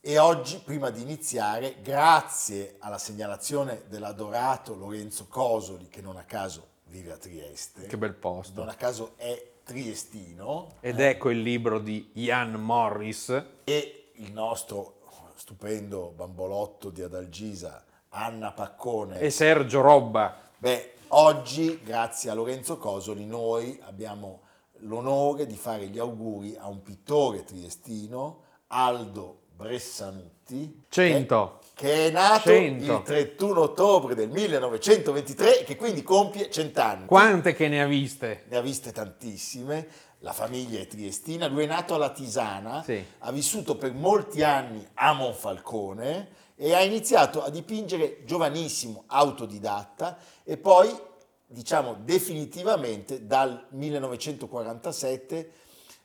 E oggi, prima di iniziare, grazie alla segnalazione dell'adorato Lorenzo Cosoli, che non a caso vive a Trieste. Che bel posto. Non a caso è triestino. Ed ecco il libro di Ian Morris. E il nostro stupendo bambolotto di Adalgisa, Anna Paccone. E Sergio Robba. Beh, oggi, grazie a Lorenzo Cosoli, noi abbiamo l'onore di fare gli auguri a un pittore triestino, Aldo Bressanutti. 100. Che, che è nato 100. il 31 ottobre del 1923 e che quindi compie cent'anni. Quante che ne ha viste? Ne ha viste tantissime. La famiglia è triestina. Lui è nato alla Tisana, Sì. ha vissuto per molti anni a Monfalcone e ha iniziato a dipingere giovanissimo, autodidatta e poi, diciamo definitivamente, dal 1947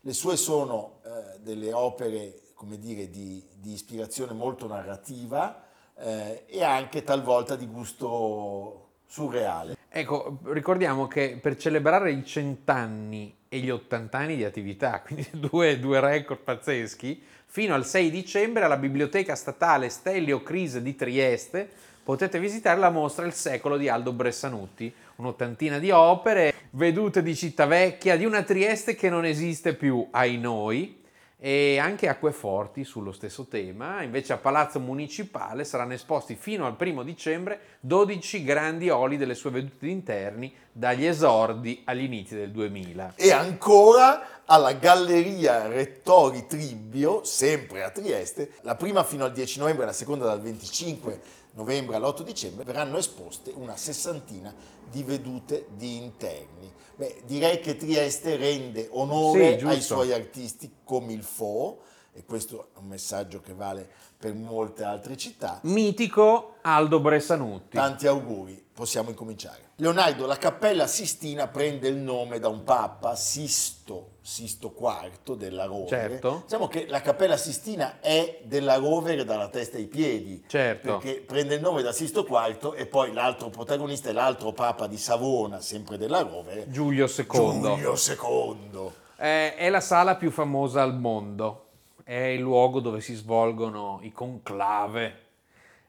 le sue sono eh, delle opere, come dire, di, di ispirazione molto narrativa eh, e anche talvolta di gusto surreale. Ecco, ricordiamo che per celebrare i cent'anni e gli ottant'anni di attività, quindi due, due record pazzeschi, fino al 6 dicembre alla Biblioteca Statale Stellio Crise di Trieste potete visitare la mostra Il secolo di Aldo Bressanutti, un'ottantina di opere, vedute di Cittavecchia, di una Trieste che non esiste più, ai noi, e anche acqueforti sullo stesso tema. Invece a Palazzo Municipale saranno esposti fino al primo dicembre 12 grandi oli delle sue vedute interni dagli esordi agli inizi del 2000. E ancora alla Galleria Rettori Tribbio, sempre a Trieste, la prima fino al 10 novembre, la seconda dal 25 novembre all'8 dicembre, verranno esposte una sessantina di vedute di interni. Beh, direi che Trieste rende onore Sì, ai suoi artisti come il Fo, e questo è un messaggio che vale per molte altre città. Mitico Aldo Bressanutti. Tanti auguri, possiamo incominciare. Leonardo, la cappella Sistina prende il nome da un papa, Sisto, Sisto IV della Rovere. Certo. Diciamo che la cappella Sistina è della Rovere dalla testa ai piedi. Certo. Perché prende il nome da Sisto IV e poi l'altro protagonista è l'altro papa di Savona, sempre della Rovere, Giulio II. Giulio II. Eh, è la sala più famosa al mondo, è il luogo dove si svolgono i conclave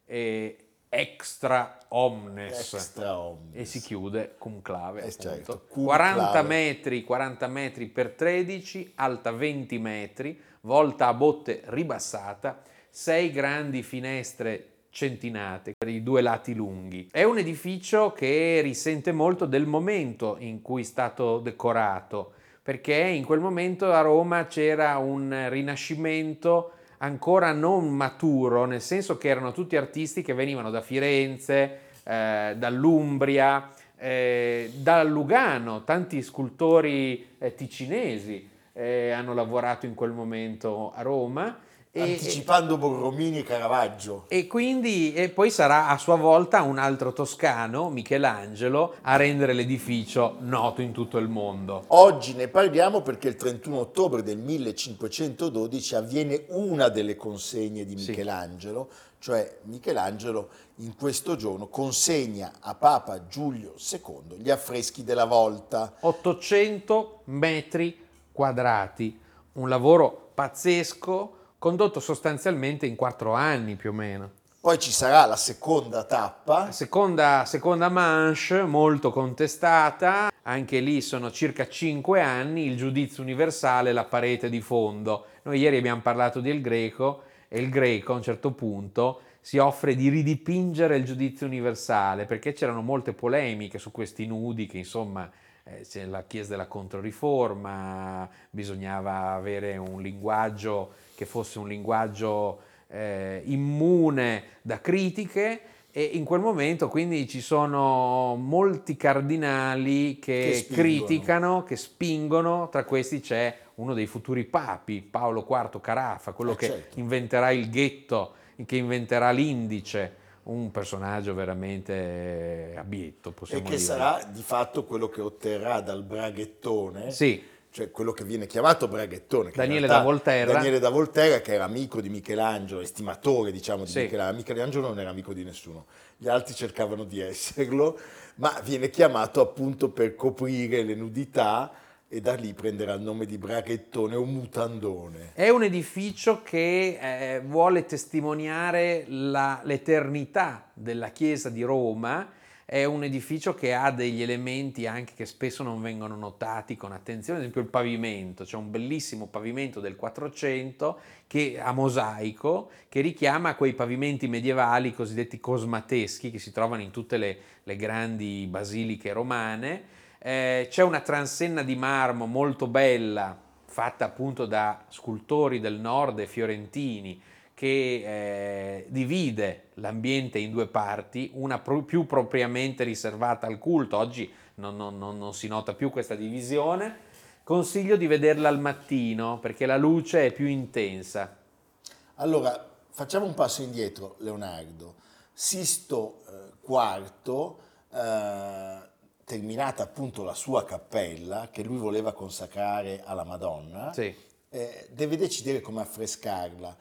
e extra omnes. Extra omnes. E si chiude conclave. Eh, certo, 40 conclave. metri, 40 metri per 13, alta 20 metri, volta a botte ribassata, sei grandi finestre centinate per i due lati lunghi. È un edificio che risente molto del momento in cui è stato decorato, perché in quel momento a Roma c'era un rinascimento ancora non maturo, nel senso che erano tutti artisti che venivano da Firenze, eh, dall'Umbria, eh, da Lugano, tanti scultori eh, ticinesi eh, hanno lavorato in quel momento a Roma. E, Anticipando Borromini e Caravaggio. e quindi e poi sarà a sua volta un altro toscano, Michelangelo, a rendere l'edificio noto in tutto il mondo. Oggi ne parliamo perché il 31 ottobre del 1512 avviene una delle consegne di Sì. Michelangelo, cioè Michelangelo in questo giorno consegna a Papa Giulio II gli affreschi della volta. 800 metri quadrati, un lavoro pazzesco condotto sostanzialmente in quattro anni più o meno. Poi ci sarà la seconda tappa, La seconda, seconda manche, molto contestata, anche lì sono circa 5 anni, il giudizio universale, la parete di fondo. Noi ieri abbiamo parlato del greco e il greco a un certo punto si offre di ridipingere il giudizio universale perché c'erano molte polemiche su questi nudi che insomma c'è la Chiesa della Controriforma, bisognava avere un linguaggio che fosse un linguaggio eh, immune da critiche e in quel momento quindi ci sono molti cardinali che, Che criticano, che spingono, tra questi c'è uno dei futuri papi, Paolo IV Carafa, quello Eh, che certo. inventerà il ghetto, che inventerà l'indice, un personaggio veramente abietto, E possiamo che dire. sarà di fatto quello che otterrà dal braghettone, Sì, cioè quello che viene chiamato braghettone. Daniele da Volterra. Daniele da Volterra, che era amico di Michelangelo, estimatore diciamo di Sì. Michelangelo. Michelangelo non era amico di nessuno, gli altri cercavano di esserlo, ma viene chiamato appunto per coprire le nudità e da lì prenderà il nome di braghettone o mutandone. È un edificio che eh, vuole testimoniare la- l'eternità della Chiesa di Roma, è un edificio che ha degli elementi anche che spesso non vengono notati con attenzione, ad esempio il pavimento, c'è un bellissimo pavimento del 400 che, a mosaico che richiama quei pavimenti medievali cosiddetti cosmateschi che si trovano in tutte le, le grandi basiliche romane. Eh, c'è una transenna di marmo molto bella, fatta appunto da scultori del nord e fiorentini, che eh, divide l'ambiente in due parti, una pro- più propriamente riservata al culto, oggi non, non- non- non si nota più questa divisione. Consiglio di vederla al mattino perché la luce è più intensa. Allora, facciamo un passo indietro, Leonardo. Sisto eh, IV, eh, terminata appunto la sua cappella, che lui voleva consacrare alla Madonna, Sì. eh, deve decidere come affrescarla.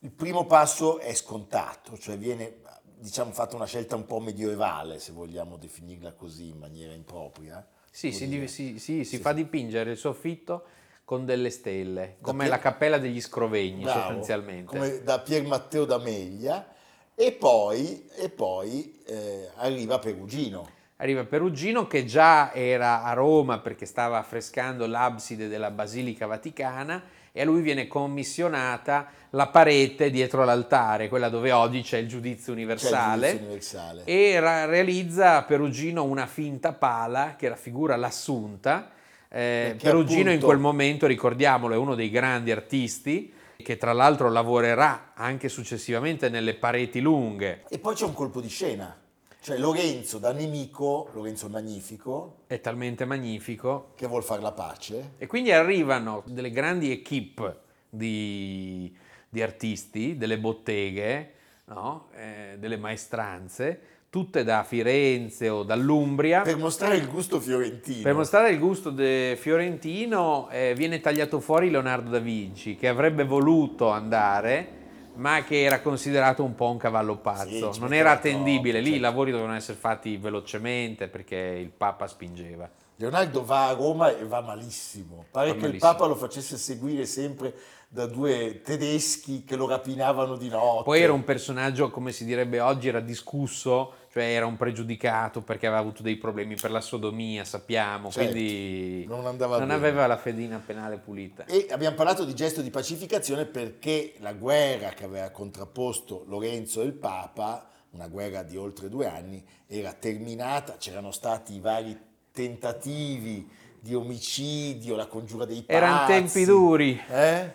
Il primo passo è scontato, cioè viene diciamo fatta una scelta un po' medioevale, se vogliamo definirla così in maniera impropria. Sì, si, div- si- si Sì, fa dipingere il soffitto con delle stelle, come Pier- la cappella degli Scrovegni Bravo, sostanzialmente. come da Pier Matteo d'Amelia e poi, e poi eh, arriva Perugino. Arriva Perugino che già era a Roma perché stava affrescando l'abside della Basilica Vaticana e a lui viene commissionata la parete dietro l'altare, quella dove oggi c'è il giudizio Cioè il universale. giudizio universale. e ra- realizza a Perugino una finta pala che raffigura l'assunta. Eh, Perugino in appunto- quel momento, ricordiamolo, è uno dei grandi artisti che tra l'altro lavorerà anche successivamente nelle pareti lunghe. E poi c'è un colpo di scena, cioè Lorenzo da nemico, Lorenzo Magnifico, È talmente magnifico. che vuol fare la pace, E quindi arrivano delle grandi equip di, di artisti, delle botteghe, no? Eh, delle maestranze, tutte da Firenze o dall'Umbria. per mostrare il gusto fiorentino. Per mostrare il gusto fiorentino eh, viene tagliato fuori Leonardo da Vinci, che avrebbe voluto andare, ma che era considerato un po' un cavallo pazzo. ci non era troppo, attendibile, lì i certo. lavori dovevano essere fatti velocemente perché il Papa spingeva. Leonardo va a Roma e va malissimo. Pare Va che il malissimo. Papa lo facesse seguire sempre da due tedeschi che lo rapinavano di notte. Poi era un personaggio, come si direbbe oggi, era discusso, cioè era un pregiudicato perché aveva avuto dei problemi per la sodomia, sappiamo, Certo, quindi non andava bene. aveva la fedina penale pulita. E abbiamo parlato di gesto di pacificazione perché la guerra che aveva contrapposto Lorenzo e il Papa, una guerra di oltre due anni, era terminata, c'erano stati i vari tentativi di omicidio, la congiura dei pazzi. Erano tempi duri. eh?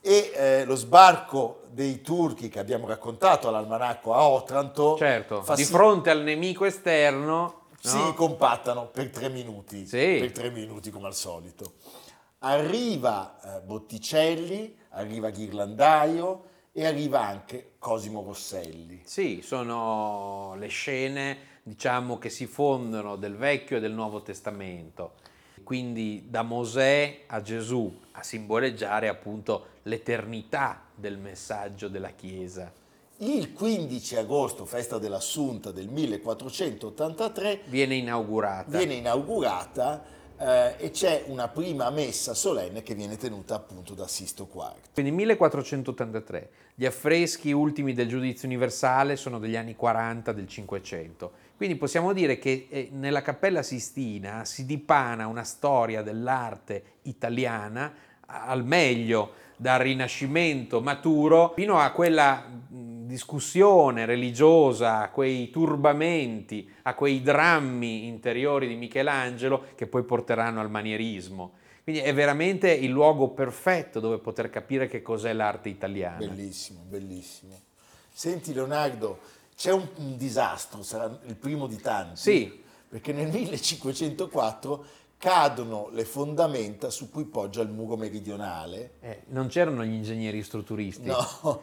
E eh, lo sbarco dei turchi che abbiamo raccontato all'almanacco a Otranto Certo, di sì- fronte al nemico esterno, si no? compattano per tre minuti, Sì. per tre minuti come al solito. Arriva eh, Botticelli, arriva Ghirlandaio e arriva anche Cosimo Rosselli. Sì, sono le scene, diciamo, che si fondono del Vecchio e del Nuovo Testamento. Quindi da Mosè a Gesù a simboleggiare appunto l'eternità del messaggio della Chiesa. Il 15 agosto, festa dell'Assunta del 1483, Viene inaugurata. viene inaugurata eh, e c'è una prima messa solenne che viene tenuta appunto da Sisto IV. Quindi 1483. Gli affreschi ultimi del giudizio universale sono degli anni 40 del 500. Quindi possiamo dire che eh, nella Cappella Sistina si dipana una storia dell'arte italiana al meglio dal Rinascimento maturo fino a quella discussione religiosa, a quei turbamenti, a quei drammi interiori di Michelangelo che poi porteranno al manierismo. Quindi è veramente il luogo perfetto dove poter capire che cos'è l'arte italiana. Bellissimo, bellissimo. Senti Leonardo, c'è un, un disastro, sarà il primo di tanti. Sì. Perché nel 1504 cadono le fondamenta su cui poggia il muro meridionale. Eh, non c'erano gli ingegneri strutturisti No,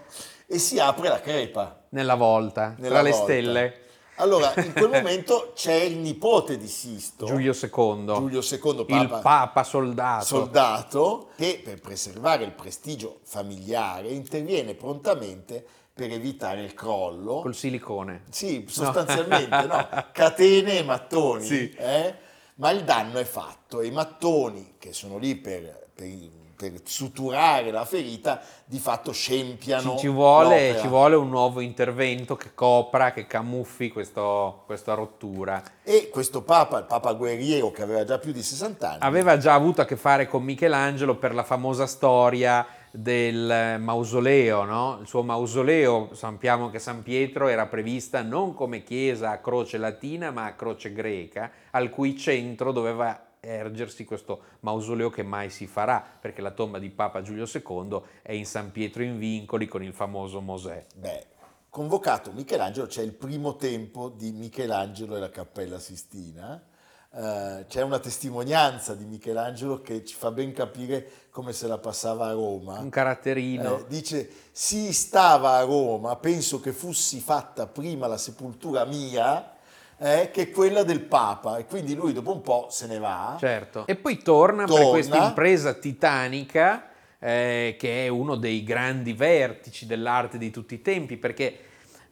e si apre la crepa. nella volta, nella tra le volta. stelle. Allora, in quel momento c'è il nipote di Sisto, Giulio II, Giulio II, il papa, papa soldato. soldato, che per preservare il prestigio familiare interviene prontamente per evitare il crollo. col silicone. Sì, sostanzialmente, no? Catene e mattoni. Sì. eh? Ma il danno è fatto e i mattoni che sono lì per, per- per suturare la ferita di fatto scempiano. Ci, ci vuole, ci vuole un nuovo intervento che copra, che camuffi questo- questa rottura. E questo papa, il papa guerriero che aveva già più di 60 anni, Aveva già avuto a che fare con Michelangelo per la famosa storia del mausoleo, no? Il suo mausoleo, sappiamo che San Pietro era prevista non come chiesa a croce latina, ma a croce greca, al cui centro doveva ergersi questo mausoleo che mai si farà, perché la tomba di Papa Giulio II è in San Pietro in Vincoli con il famoso Mosè. beh, convocato Michelangelo, c'è il primo tempo di Michelangelo e la Cappella Sistina. Eh, c'è una testimonianza di Michelangelo che ci fa ben capire come se la passava a Roma. Un caratterino. Eh, dice, si stava a Roma, penso che fossi fatta prima la sepoltura mia eh, che quella del Papa e quindi lui dopo un po' se ne va. Certo. E poi torna, per Torna. questa impresa titanica, eh, che è uno dei grandi vertici dell'arte di tutti i tempi, perché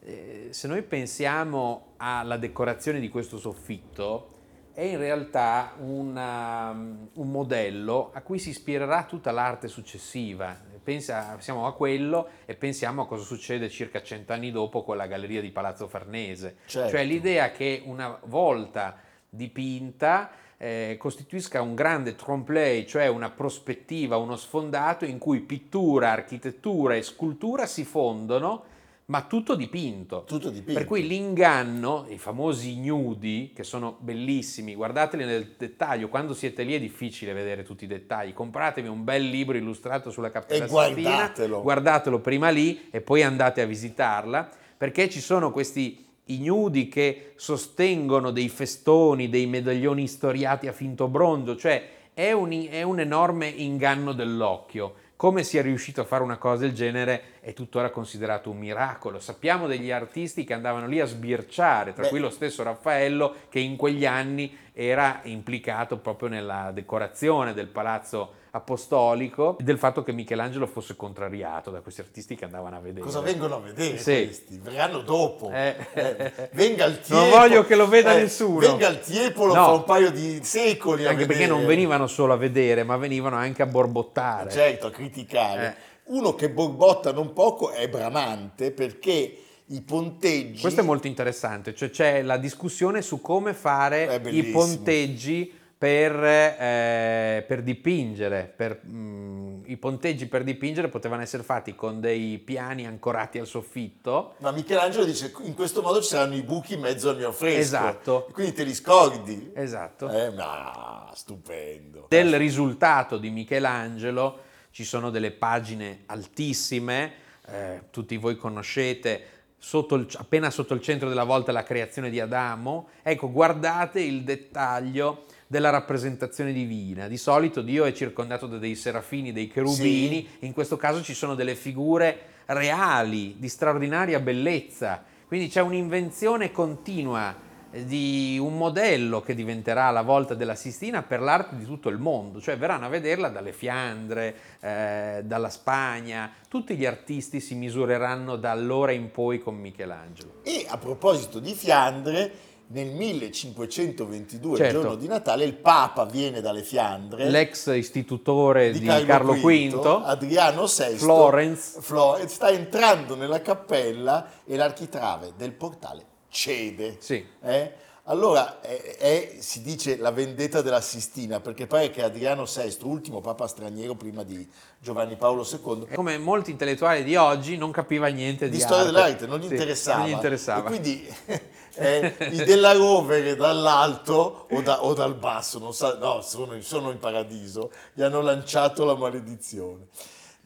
eh, se noi pensiamo alla decorazione di questo soffitto, è in realtà una- un modello a cui si ispirerà tutta l'arte successiva. Pensa- pensiamo a quello e pensiamo a cosa succede circa cent'anni dopo con la galleria di Palazzo Farnese. Certo. Cioè l'idea che una volta dipinta eh, costituisca un grande trompe-l'œil, cioè una prospettiva, uno sfondato in cui pittura, architettura e scultura si fondono, ma tutto dipinto. Tutto dipinto. Per cui l'inganno, i famosi ignudi, che sono bellissimi, guardateli nel dettaglio, quando siete lì è difficile vedere tutti i dettagli, compratevi un bel libro illustrato sulla Cappella E Sistina, guardatelo. guardatelo prima lì e poi andate a visitarla, perché ci sono questi ignudi che sostengono dei festoni, dei medaglioni storiati a finto bronzo, cioè è un, è un enorme inganno dell'occhio. Come sia riuscito a fare una cosa del genere è tuttora considerato un miracolo. Sappiamo degli artisti che andavano lì a sbirciare, tra Beh. cui lo stesso Raffaello che in quegli anni era implicato proprio nella decorazione del palazzo apostolico del fatto che Michelangelo fosse contrariato da questi artisti che andavano a vedere. Cosa vengono a vedere Sì. questi? Verranno dopo. Eh. Eh, venga il Non Tiepolo. voglio che lo veda nessuno. Venga il Tiepolo No. fa un paio di secoli Anche perché non venivano solo a vedere, ma venivano anche a borbottare. Certo, a criticare. Eh. Uno che borbotta non poco è Bramante perché i ponteggi... Questo è molto interessante, cioè c'è la discussione su come fare i ponteggi per, eh, per dipingere. Per, mm, I ponteggi per dipingere potevano essere fatti con dei piani ancorati al soffitto. Ma Michelangelo dice in questo modo ci saranno i buchi in mezzo al mio fresco. Esatto. Quindi te li scordi. Esatto. Eh, ma stupendo. Del risultato di Michelangelo ci sono delle pagine altissime, eh, tutti voi conoscete, sotto il- appena sotto il centro della volta la creazione di Adamo. Ecco, guardate il dettaglio della rappresentazione divina. Di solito Dio è circondato da dei serafini, dei cherubini, in questo caso ci sono delle figure reali, di straordinaria bellezza. Quindi c'è un'invenzione continua eh, di un modello che diventerà la volta della Sistina per l'arte di tutto il mondo, cioè verranno a vederla dalle Fiandre, eh, dalla Spagna, tutti gli artisti si misureranno da allora in poi con Michelangelo. E a proposito di Fiandre, nel 1522, Certo. il giorno di Natale, il Papa viene dalle Fiandre. L'ex istitutore di, Carlo, V, Adriano VI, Florence. Florence, sta entrando nella cappella e l'architrave del portale cede. Sì. Eh? Allora è, è, si dice la vendetta della Sistina, perché pare che Adriano VI, ultimo papa straniero prima di Giovanni Paolo II, come molti intellettuali di oggi non capiva niente di, di storia arte. dell'arte non gli Sì, interessava. non gli interessava. E quindi eh, i della rovere dall'alto o, da- o dal basso, sa- no, sono, sono in paradiso, gli hanno lanciato la maledizione.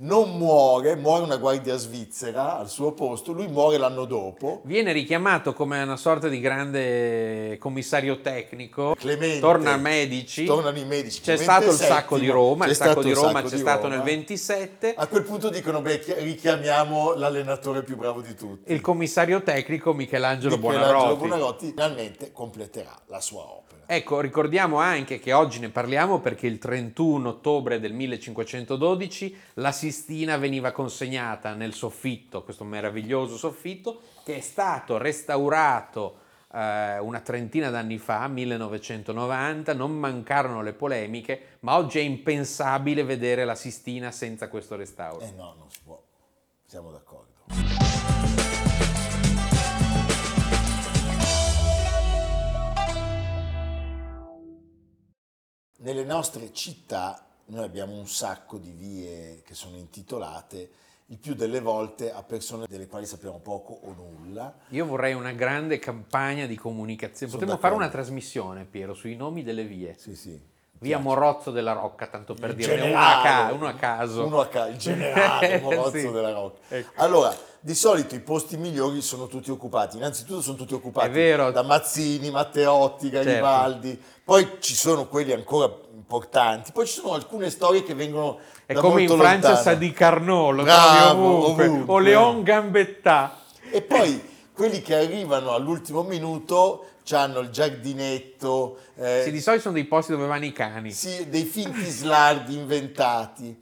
Non muore, muore una guardia svizzera al suo posto, lui muore l'anno dopo. Viene richiamato come una sorta di grande commissario tecnico, Clemente, torna Medici, tornano i medici. c'è Clemente stato il VII, sacco di Roma, il sacco di Roma sacco c'è di stato Roma. nel 27, A quel punto dicono, beh, chi- richiamiamo l'allenatore più bravo di tutti. il commissario tecnico Michelangelo, Michelangelo Buonarroti. Buonarroti finalmente completerà la sua opera. Ecco, ricordiamo anche che oggi ne parliamo perché il 31 ottobre del 1512 la Sistina veniva consegnata nel soffitto, questo meraviglioso soffitto, che è stato restaurato eh, una trentina d'anni fa, 1990, non mancarono le polemiche, ma oggi è impensabile vedere la Sistina senza questo restauro. Eh no, non si può, siamo d'accordo. Nelle nostre città noi abbiamo un sacco di vie che sono intitolate, il più delle volte a persone delle quali sappiamo poco o nulla. Io vorrei una grande campagna di comunicazione. Sono Potremmo fare d'accordo. una trasmissione, Piero, sui nomi delle vie. Sì, sì. Via Morozzo della Rocca, tanto per Il dire uno a, ca- uno a caso. Uno a ca- il generale Morozzo Sì. della Rocca. Ecco. Allora, di solito i posti migliori sono tutti occupati. Innanzitutto sono tutti occupati È vero. da Mazzini, Matteotti, Garibaldi. Poi ci sono quelli ancora importanti. Poi ci sono alcune storie che vengono È come in molto Francia lontano. Sadi Carnot, lo Bravo, ovunque. ovunque. O Leon Gambetta. E poi quelli che arrivano all'ultimo minuto hanno il giardinetto, eh, Sì, di solito sono dei posti dove vanno i cani. sì, dei finti slardi inventati.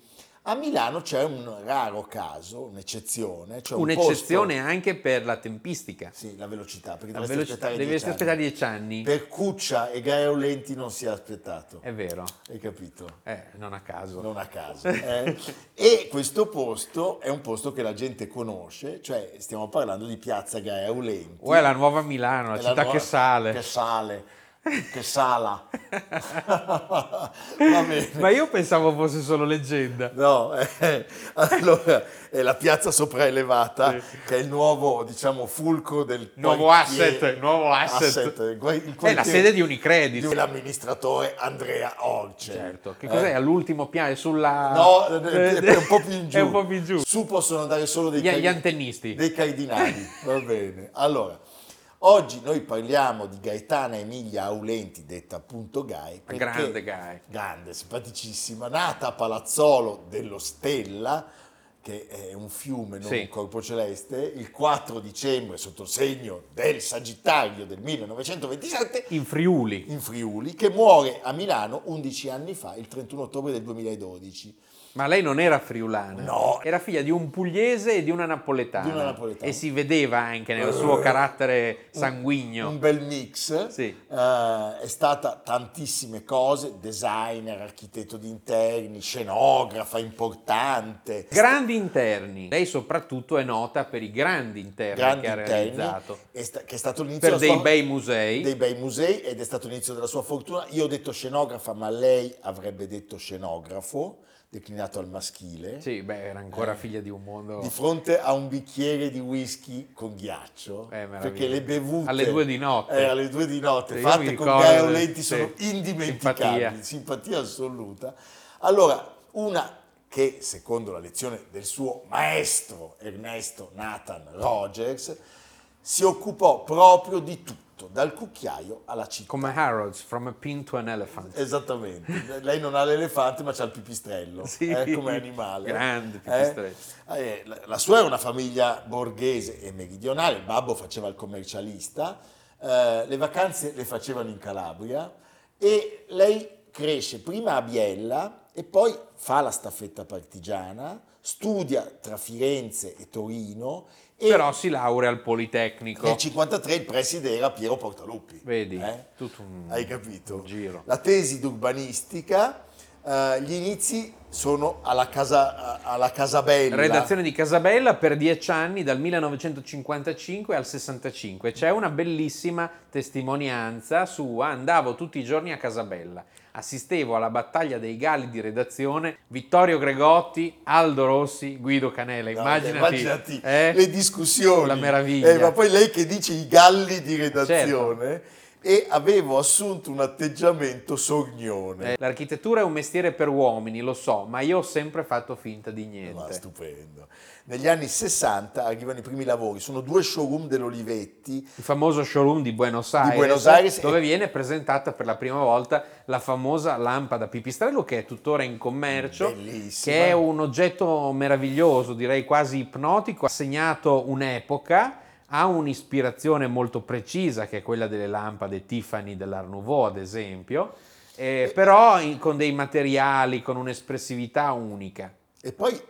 A Milano c'è un raro caso, un'eccezione. Cioè un Un'eccezione posto- anche per la tempistica. Sì, la velocità, perché La dovresti veloci- aspettare devi dieci aspettare dieci anni. Per Cuccia e Gaio Lenti non si è aspettato, È vero. hai capito? Eh, non a caso. Non a caso. eh. e questo posto è un posto che la gente conosce, cioè stiamo parlando di Piazza Gaio Lenti. O è la nuova Milano, la città nuova- che sale. Che sale, che sala. Va bene. Ma io pensavo fosse solo leggenda. No, eh, allora è la piazza sopraelevata Sì. che è il nuovo, diciamo, fulcro del Nuovo asset, nuovo asset. il È la sede di Unicredit. dell'amministratore Andrea Orce. Certo. Che Eh, cos'è? All'ultimo piano? È sulla... No, è, è un po' più in giù. È un po' più in giù. Su possono andare solo dei, Gli, cari- gli antennisti. dei cardinali. Va bene. Allora, oggi noi parliamo di Gaetana Emilia Aulenti, detta appunto Gai. grande Gai. Grande, simpaticissima, nata a Palazzolo dello Stella, che è un fiume, non Sì. un corpo celeste, il 4 dicembre sotto il segno del Sagittario del 1927 In Friuli. in Friuli, che muore a Milano 11 anni fa, il 31 ottobre del 2012. Ma lei non era friulana. No. Era figlia di un pugliese e di una napoletana. Di una napoletana. E si vedeva anche nel suo carattere sanguigno. Un bel mix. Sì. Eh, è stata tantissime cose, designer, architetto di interni, scenografa importante. Grandi interni. Lei soprattutto è nota per i grandi interni grandi che ha realizzato. sta- che è stato l'inizio Per dei sua- bei musei. dei bei musei ed è stato l'inizio della sua fortuna. Io ho detto scenografa, ma lei avrebbe detto scenografo, declinato al maschile. Sì, beh, era ancora figlia di un mondo... Di fronte a un bicchiere di whisky con ghiaccio, Eh, perché le bevute Alle due di notte. eh, alle due di notte Sì, fatte con Gaio Lenti sì. sono indimenticabili, Simpatia. simpatia. assoluta. Allora, una che secondo la lezione del suo maestro Ernesto Nathan Rogers si occupò proprio di tutto, dal cucchiaio alla città. Come Harrods, from a pin to an elephant. Esattamente, lei non ha l'elefante ma c'ha il pipistrello Sì. eh, come animale. Grande Eh? pipistrello. Eh, la, la sua è una famiglia borghese e meridionale, il babbo faceva il commercialista, eh, le vacanze le facevano in Calabria e lei cresce prima a Biella e poi fa la staffetta partigiana, studia tra Firenze e Torino e Però si laurea al Politecnico. nel 1953 il preside era Piero Portaluppi. Vedi, Eh? tutto un, Hai capito? un giro. La tesi d'urbanistica, eh, gli inizi sono alla, casa, alla Casabella. Redazione di Casabella per dieci anni, dal 1955 al 65. C'è una bellissima testimonianza sua. Andavo tutti i giorni a Casabella. Assistevo alla battaglia dei galli di redazione. Vittorio Gregotti, Aldo Rossi, Guido Canela. No, Immaginati, immaginati eh? le discussioni. La meraviglia. Eh, ma poi lei che dice i galli di redazione. E avevo assunto un atteggiamento sornione. Eh, l'architettura è un mestiere per uomini, lo so, ma io ho sempre fatto finta di niente. Ma stupendo. Negli anni 60 arrivano i primi lavori, sono due showroom dell'Olivetti. Il famoso showroom di Buenos Aires, di Buenos Aires dove e... viene presentata per la prima volta la famosa lampada pipistrello che è tuttora in commercio, Bellissima. che è un oggetto meraviglioso, direi quasi ipnotico, ha segnato un'epoca ha un'ispirazione molto precisa che è quella delle lampade Tiffany dell'Art Nouveau ad esempio, eh, però in, con dei materiali, con un'espressività unica. E poi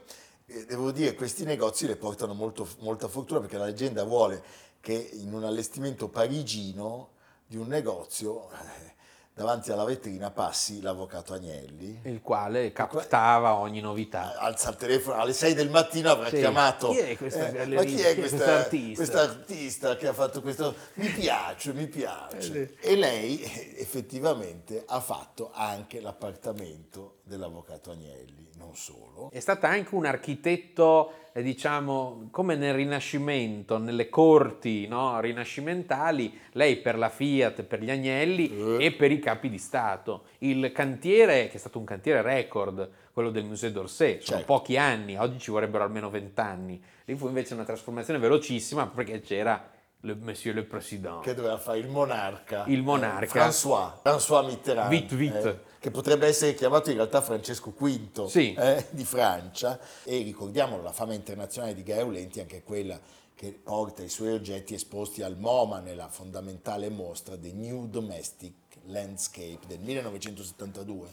eh, devo dire, questi negozi le portano molto, molta fortuna perché la leggenda vuole che in un allestimento parigino di un negozio eh, davanti alla vetrina passi l'avvocato Agnelli. Il quale captava ogni novità. Alza il telefono alle 6 del mattino, avrà sì. chiamato... Chi è questa eh, galleria? Ma chi è questa, artista? questa artista che ha fatto questo? Mi piace, mi piace. Eh, e lei eh, effettivamente ha fatto anche l'appartamento dell'avvocato Agnelli, non solo. È stata anche un architetto eh, diciamo, come nel Rinascimento, nelle corti no, rinascimentali, lei per la Fiat, per gli Agnelli eh. e per i capi di Stato. Il cantiere, che è stato un cantiere record, quello del Musée d'Orsay, sono certo. pochi anni, oggi ci vorrebbero almeno vent'anni. Lì fu invece una trasformazione velocissima perché c'era le, Monsieur le Président. Che doveva fare il monarca. Il monarca. Eh, François, François Mitterrand. Vite, vite. Eh, che potrebbe essere chiamato in realtà Francesco V sì. eh, di Francia. E ricordiamolo, la fama internazionale di Gaia Aulenti è anche quella che porta i suoi oggetti esposti al MoMA nella fondamentale mostra The New Domestic Landscape del 1972.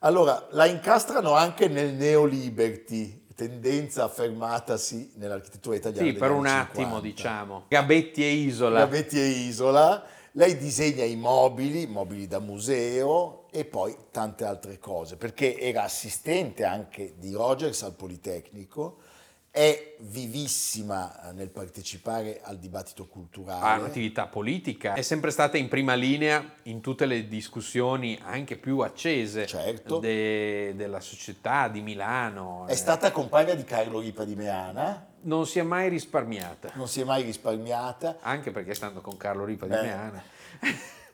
Allora, la incastrano anche nel Neo-Liberty, tendenza affermatasi nell'architettura italiana. Sì, per un 50. attimo diciamo. Gabetti e Isola. Gabetti e Isola. Lei disegna i mobili, mobili da museo e poi tante altre cose, perché era assistente anche di Rogers al Politecnico, è vivissima nel partecipare al dibattito culturale. Ha un'attività politica, è sempre stata in prima linea in tutte le discussioni anche più accese certo. de, della società di Milano. È stata compagna di Carlo Ripa di Meana. Non si è mai risparmiata. Non si è mai risparmiata. Anche perché stando con Carlo Ripa di Beh, Meana.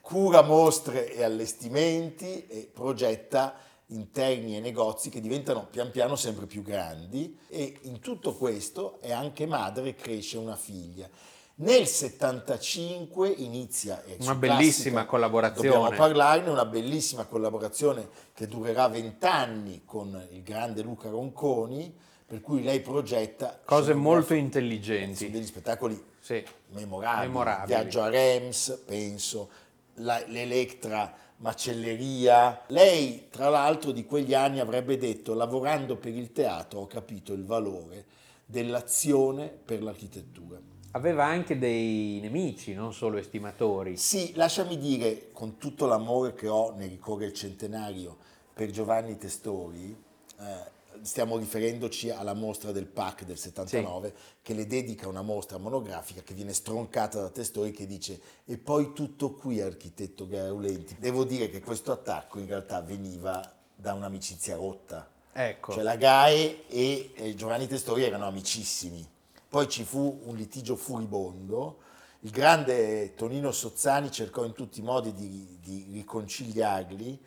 Cura mostre e allestimenti e progetta interni e negozi che diventano pian piano sempre più grandi e in tutto questo è anche madre e cresce una figlia. Nel 75 inizia una bellissima collaborazione. Dobbiamo parlarne, una bellissima collaborazione che durerà vent'anni con il grande Luca Ronconi, per cui lei progetta cose molto intelligenti, degli spettacoli sì. memorabili. memorabili. Viaggio a Rems, penso, la, l'Electra macelleria. Lei, tra l'altro, di quegli anni avrebbe detto, lavorando per il teatro ho capito il valore dell'azione per l'architettura. Aveva anche dei nemici, non solo estimatori. Sì, lasciami dire, con tutto l'amore che ho nel ricorrere il centenario per Giovanni Testori, eh, stiamo riferendoci alla mostra del PAC del 79 sì. che le dedica una mostra monografica che viene stroncata da Testori che dice e poi tutto qui architetto Gaulenti. Devo dire che questo attacco in realtà veniva da un'amicizia rotta. Ecco. Cioè la GAE e, e Giovanni Testori erano amicissimi. Poi ci fu un litigio furibondo. Il grande Tonino Sozzani cercò in tutti i modi di, di riconciliarli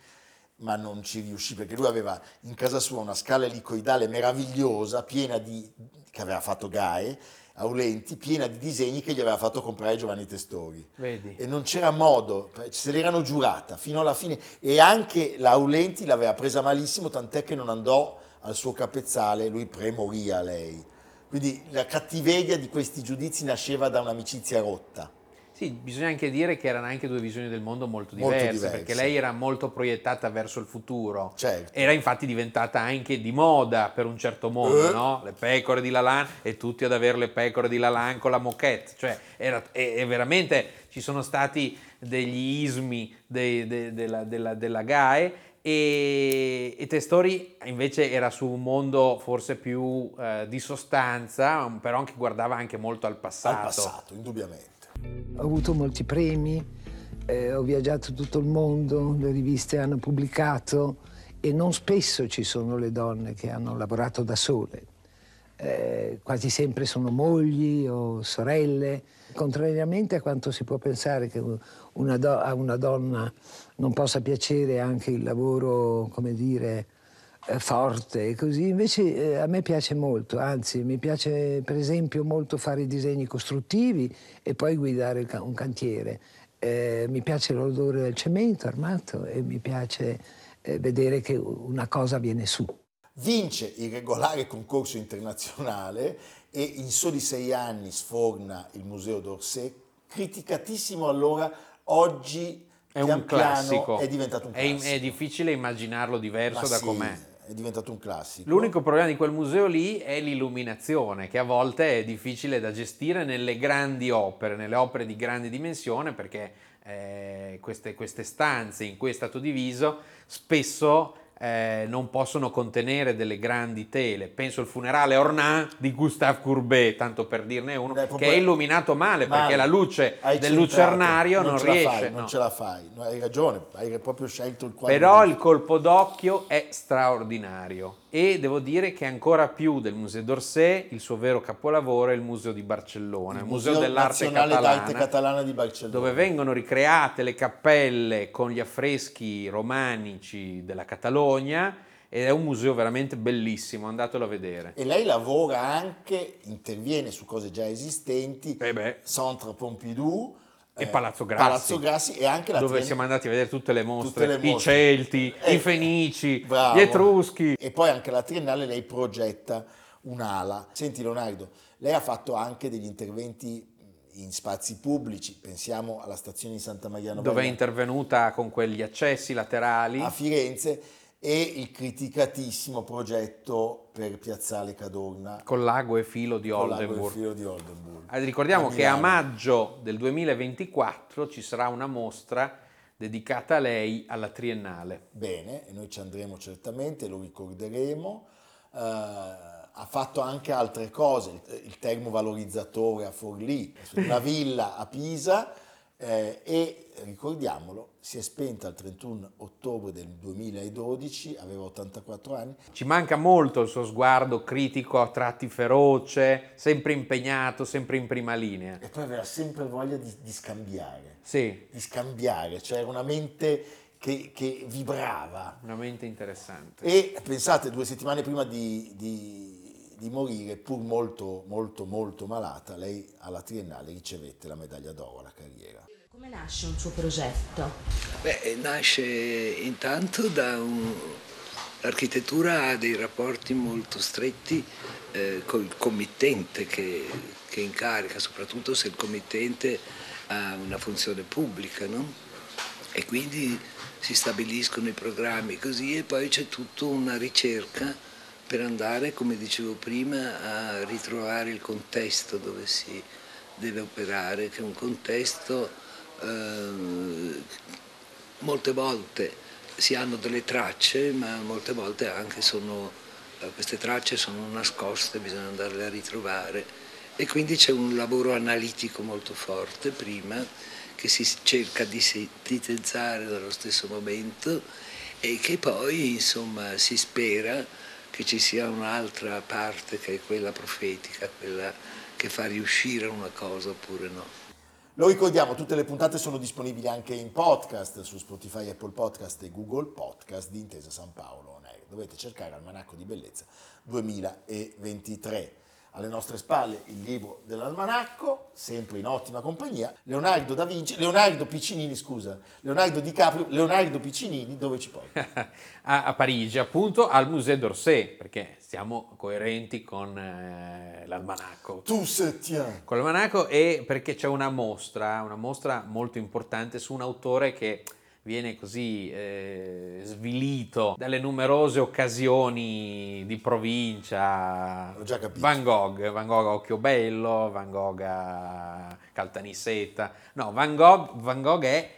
ma non ci riuscì perché lui aveva in casa sua una scala elicoidale meravigliosa, piena di, che aveva fatto Gae, Aulenti, piena di disegni che gli aveva fatto comprare Giovanni Testori. Vedi. E non c'era modo, se l'erano giurata fino alla fine. E anche l'Aulenti l'aveva presa malissimo, tant'è che non andò al suo capezzale, lui premorì a lei. Quindi la cattiveria di questi giudizi nasceva da un'amicizia rotta. Sì, bisogna anche dire che erano anche due visioni del mondo molto diverse, molto diverse. perché lei era molto proiettata verso il futuro. Certo. Era infatti diventata anche di moda per un certo modo, eh. no? Le pecore di Lalan e tutti ad avere le pecore di Lalan con la moquette. Cioè, era, e, e veramente ci sono stati degli ismi de, de, de, della, della, della GAE e, e, Testori invece era su un mondo forse più eh, di sostanza, però anche guardava anche molto al passato. Al passato, indubbiamente. Ho avuto molti premi, eh, ho viaggiato tutto il mondo, le riviste hanno pubblicato e non spesso ci sono le donne che hanno lavorato da sole. eh, quasi sempre sono mogli o sorelle, contrariamente a quanto si può pensare che una do- a una donna non possa piacere anche il lavoro, come dire, forte e così, invece eh, a me piace molto, anzi mi piace per esempio molto fare i disegni costruttivi e poi guidare un cantiere. Eh, mi piace l'odore del cemento armato e mi piace eh, vedere che una cosa viene su. Vince il regolare concorso internazionale e in soli sei anni sforna il Museo d'Orsay, criticatissimo allora, oggi è un classico. È diventato un classico. È, è difficile immaginarlo diverso Ma da sì, com'è. È diventato un classico. L'unico problema di quel museo lì è l'illuminazione, che a volte è difficile da gestire nelle grandi opere, nelle opere di grande dimensione, perché eh, queste, queste stanze in cui è stato diviso spesso eh, non possono contenere delle grandi tele. Penso al funerale Ornat di Gustave Courbet, tanto per dirne uno, Beh, che è illuminato male, male. perché la luce del centrato, lucernario non, non riesce. Fai, no. Non ce la fai, hai ragione, hai proprio scelto il quadro. Però il colpo d'occhio è straordinario e devo dire che ancora più del Museo d'Orsay il suo vero capolavoro è il Museo di Barcellona, il, il Museo, Museo dell'Arte Catalana, Catalana di Barcellona, dove vengono ricreate le cappelle con gli affreschi romanici della Catalogna ed è un museo veramente bellissimo, andatelo a vedere. E lei lavora anche, interviene su cose già esistenti, eh Centre Pompidou, e Palazzo Grassi, Palazzo Grassi e anche la dove trien... siamo andati a vedere tutte le mostre, tutte le mostre. i Celti, eh, i Fenici, bravo. gli Etruschi. E poi anche la Triennale lei progetta un'ala. Senti Leonardo, lei ha fatto anche degli interventi in spazi pubblici, pensiamo alla stazione di Santa Maria Novella. Dove è intervenuta con quegli accessi laterali. A Firenze e il criticatissimo progetto per Piazzale Cadorna. Con l'ago e filo di Oldenburg. Filo di Oldenburg. Ah, ricordiamo a che a maggio del 2024 ci sarà una mostra dedicata a lei alla Triennale. Bene, e noi ci andremo certamente, lo ricorderemo. Uh, ha fatto anche altre cose, il, termovalorizzatore a Forlì, una villa a Pisa eh, e ricordiamolo, si è spenta il 31 ottobre del 2012, aveva 84 anni. Ci manca molto il suo sguardo critico, a tratti feroce, sempre impegnato, sempre in prima linea. E poi aveva sempre voglia di, di scambiare. Sì. Di scambiare, cioè era una mente che, che, vibrava. Una mente interessante. E pensate, due settimane prima di, di, di morire, pur molto, molto, molto malata, lei alla Triennale ricevette la medaglia d'oro alla carriera. Come nasce un suo progetto? Beh, nasce intanto da un... L'architettura ha dei rapporti molto stretti eh, col committente che, che, incarica, soprattutto se il committente ha una funzione pubblica, no? E quindi si stabiliscono i programmi così e poi c'è tutta una ricerca per andare, come dicevo prima, a ritrovare il contesto dove si deve operare, che è un contesto eh, molte volte si hanno delle tracce, ma molte volte anche sono, eh, queste tracce sono nascoste, bisogna andarle a ritrovare e quindi c'è un lavoro analitico molto forte prima che si cerca di sintetizzare dallo stesso momento e che poi insomma si spera che ci sia un'altra parte che è quella profetica, quella che fa riuscire una cosa oppure no. Lo ricordiamo, tutte le puntate sono disponibili anche in podcast su Spotify, Apple Podcast e Google Podcast di Intesa San Paolo. Dovete cercare Almanacco di Bellezza 2023. Alle nostre spalle il libro dell'almanacco, sempre in ottima compagnia, Leonardo da Vinci, Leonardo Piccinini, scusa, Leonardo Di Caprio, Leonardo Piccinini, dove ci porti? a, a, Parigi, appunto, al Musée d'Orsay, perché siamo coerenti con eh, l'almanacco. Tu se tiens. Con l'almanacco e perché c'è una mostra, una mostra molto importante su un autore che viene così eh, svilito dalle numerose occasioni di provincia. L'ho già capito. Van Gogh, Van Gogh a Occhiobello, Van Gogh a Caltanissetta. No, Van Gogh, Van Gogh è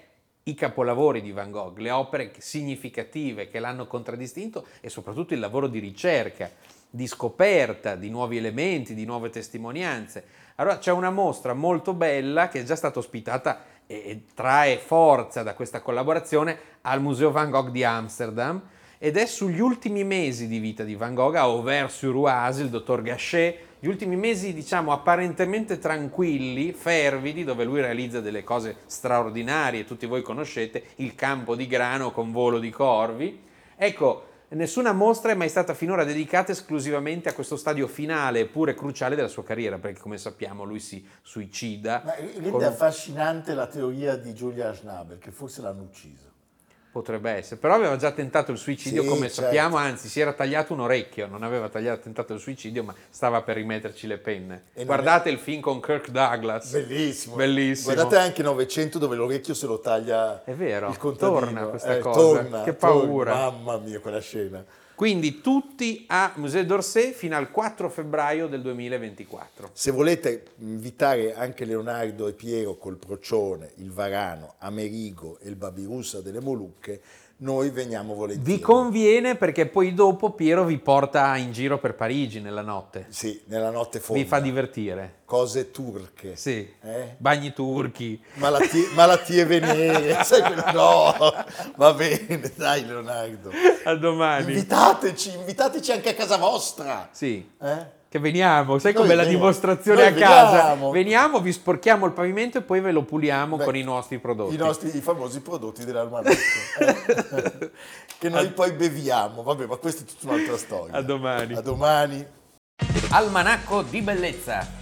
i capolavori di Van Gogh, le opere significative che l'hanno contraddistinto e soprattutto il lavoro di ricerca, di scoperta di nuovi elementi, di nuove testimonianze. Allora c'è una mostra molto bella che è già stata ospitata e trae forza da questa collaborazione al Museo Van Gogh di Amsterdam ed è sugli ultimi mesi di vita di Van Gogh a Auvers-sur-Oise, il dottor Gachet, gli ultimi mesi diciamo apparentemente tranquilli, fervidi, dove lui realizza delle cose straordinarie, tutti voi conoscete il campo di grano con volo di corvi. Ecco, nessuna mostra è mai stata finora dedicata esclusivamente a questo stadio finale, pure cruciale della sua carriera, perché come sappiamo lui si suicida. Ma rende con- affascinante la teoria di Julia Schnabel, che forse l'hanno ucciso. Potrebbe essere, però aveva già tentato il suicidio, Sì, come certo. sappiamo, anzi si era tagliato un orecchio, non aveva tagliato, tentato il suicidio, ma stava per rimetterci le penne. E Guardate il film con Kirk Douglas. Bellissimo. Bellissimo. Guardate anche 900 dove l'orecchio se lo taglia È vero, il contadino. torna questa Eh, cosa. torna, Che torna. paura. Mamma mia, quella scena. Quindi tutti a Musée d'Orsay fino al 4 febbraio del 2024. Se volete invitare anche Leonardo e Piero col procione, il varano, Amerigo e il babirussa delle Molucche, noi veniamo volentieri. Vi conviene perché poi dopo Piero vi porta in giro per Parigi nella notte. Sì, nella notte fonda. Vi fa divertire. Cose turche. Sì. Eh? Bagni turchi. Malattie, malattie venere. No, va bene, dai Leonardo. A domani. Invitateci, invitateci anche a casa vostra. Sì. Eh? Che veniamo, sai com'è la dimostrazione a casa? veniamo. Veniamo, vi sporchiamo il pavimento e poi ve lo puliamo Beh, con i nostri prodotti. I nostri i famosi prodotti dell'almanacco. eh? che noi poi beviamo. Vabbè, ma questa è tutta un'altra storia. A domani. A domani. Almanacco di bellezza